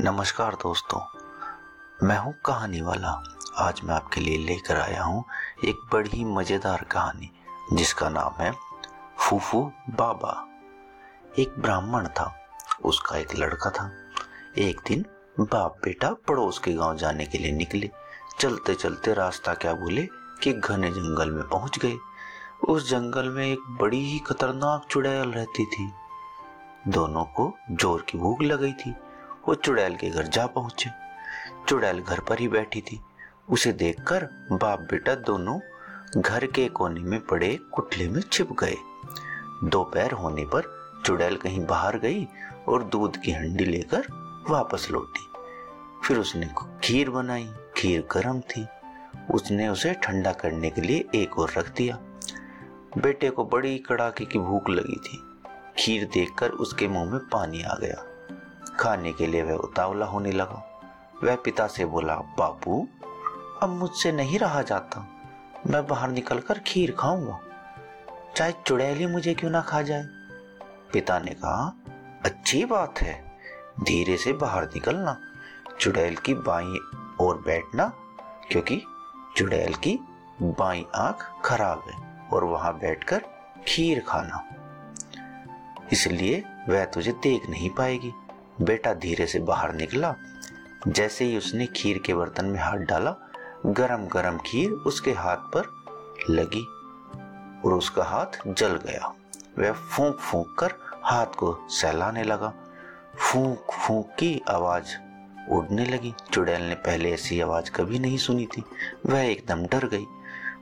नमस्कार दोस्तों, मैं हूँ कहानी वाला। आज मैं आपके लिए लेकर आया हूँ एक बड़ी ही मज़ेदार कहानी, जिसका नाम है फूफू बाबा। एक ब्राह्मण था, उसका एक लड़का था। एक दिन बाप बेटा पड़ोस के गाँव जाने के लिए निकले। चलते चलते रास्ता क्या भूले कि घने जंगल में पहुँच गए। उस जंगल में एक बड़ी ही खतरनाक चुड़ैल रहती थी। दोनों को ज़ोर की भूख लग थी। वो चुड़ैल के घर जा पहुँचे। चुड़ैल घर पर ही बैठी थी। उसे देखकर बाप बेटा दोनों घर के कोने में पड़े कुटले में छिप गए। दोपहर होने पर चुड़ैल कहीं बाहर गई और दूध की हंडी लेकर वापस लौटी। फिर उसने खीर बनाई। खीर गर्म थी। उसने उसे ठंडा करने के लिए एक और रख दिया। बेटे को बड़ी कड़ाके की भूख लगी थी। खीर देखकर उसके मुँह में पानी आ गया। खाने के लिए वह उतावला होने लगा। वह पिता से बोला बापू अब मुझसे नहीं रहा जाता। मैं बाहर निकलकर खीर खाऊँगा। चाहे चुड़ैली मुझे क्यों ना खा जाए? पिता ने कहा, अच्छी बात है। धीरे से बाहर निकलना। चुड़ैल की बाई और बैठना, क्योंकि चुड़ैल की बाई आँख खराब है, और वहाँ बैठकर खीर खाना। इसलिए वह तुझे देख नहीं पाएगी। बेटा धीरे से बाहर निकला। जैसे ही उसने खीर के बर्तन में हाथ डाला गरम गरम खीर उसके हाथ पर लगी और उसका हाथ जल गया। वह फूंक फूंक कर हाथ को सहलाने लगा। फूंक फूंक की आवाज़ उड़ने लगी। चुड़ैल ने पहले ऐसी आवाज़ कभी नहीं सुनी थी। वह एकदम डर गई।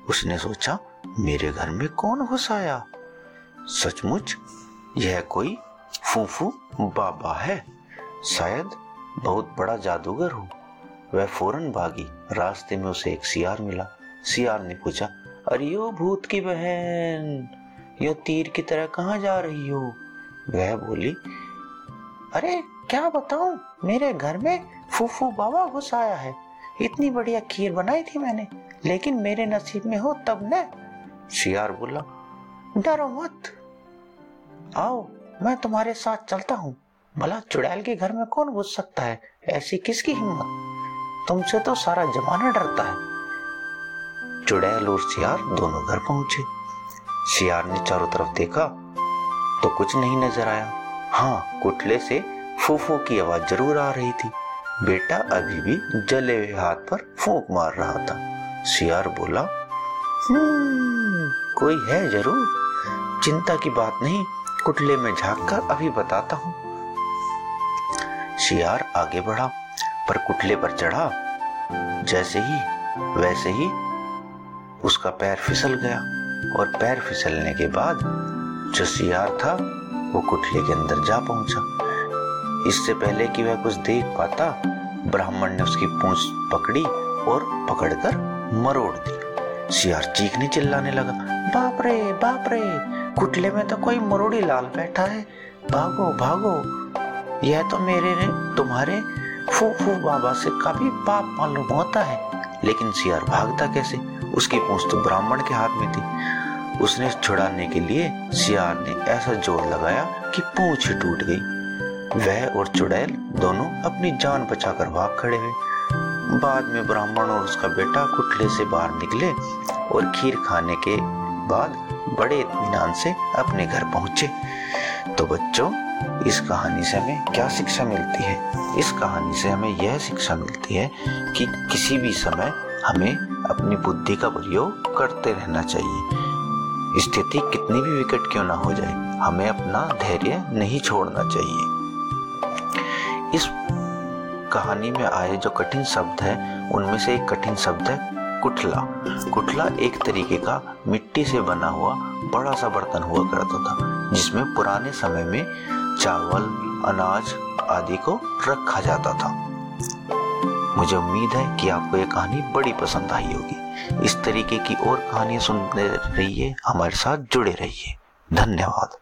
उसने सोचा, मेरे घर में कौन घुस आया सचमुच, यह कोई फूफू बाबा है। शायद बहुत बड़ा जादूगर हूँ। वह फ़ौरन भागी रास्ते में उसे एक सियार मिला। सियार ने पूछा, अरे ओ भूत की बहन, यो तीर की तरह कहाँ जा रही हो? वह बोली, अरे, क्या बताऊँ? मेरे घर में फूफू बाबा घुस आया है। इतनी बढ़िया खीर बनाई थी मैंने, लेकिन मेरे नसीब में हो तब न। सियार बोला, डरो मत। आओ, मैं तुम्हारे साथ चलता हूँ। भला चुड़ैल के घर में कौन घुस सकता है? ऐसी किसकी हिम्मत? तुमसे तो सारा जमाना डरता है। चुड़ैल और सियार दोनों घर पहुँचे। सियार ने चारों तरफ़ देखा तो कुछ नहीं नज़र आया। हाँ कुटले से फूफू की आवाज़ ज़रूर आ रही थी। बेटा अभी भी जले हुए हाथ पर फूक मार रहा था। सियार बोला हम्म कोई है ज़रूर। चिंता की बात नहीं कुटले में झाँक कर अभी बताता हूँ। शियार आगे बढ़ा, पर कुटले पर चढ़ा। जैसे ही, वैसे ही उसका पैर फिसल गया, और पैर फिसलने के बाद जो शियार था, वो कुटले के अंदर जा पहुँचा। इससे पहले कि वह कुछ देख पाता, ब्राह्मण ने उसकी पूंछ पकड़ी और पकड़कर मरोड़ दी। शियार चीखने चिल्लाने लगा, बाप रे बाप रे, कुटले में तो कोई मरोड़ी लाल बैठा है। भागो भागो यह तो मेरे ने तुम्हारे फूफू बाबा से काफ़ी पाप मालूम होता है। लेकिन सियार भागता कैसे? उसकी पूछ तो ब्राह्मण के हाथ में थी। उसने छुड़ाने के लिए सियार ने ऐसा ज़ोर लगाया कि पूछ टूट गई। वह और चुड़ैल दोनों अपनी जान बचाकर भाग खड़े हुए। बाद में ब्राह्मण और उसका बेटा कुटले से बाहर निकले और खीर खाने के बाद बड़े इत्मीनान से अपने घर पहुँचे। तो बच्चों इस कहानी से हमें क्या शिक्षा मिलती है? इस कहानी से हमें यह शिक्षा मिलती है कि किसी भी समय हमें अपनी बुद्धि का प्रयोग करते रहना चाहिए। स्थिति कितनी भी विकट क्यों ना हो जाए, हमें अपना धैर्य नहीं छोड़ना चाहिए। इस कहानी में आए जो कठिन शब्द है, उनमें से एक कठिन शब्द है कुठला। कुटला एक तरीके का मिट्टी से बना हुआ, बड़ा सा बर्तन हुआ करता था, जिसमें पुराने समय में चावल, अनाज आदि को रखा जाता था। मुझे उम्मीद है कि आपको यह कहानी बड़ी पसंद आई होगी। इस तरीके की और कहानियाँ सुनते रहिए, हमारे साथ जुड़े रहिए। धन्यवाद।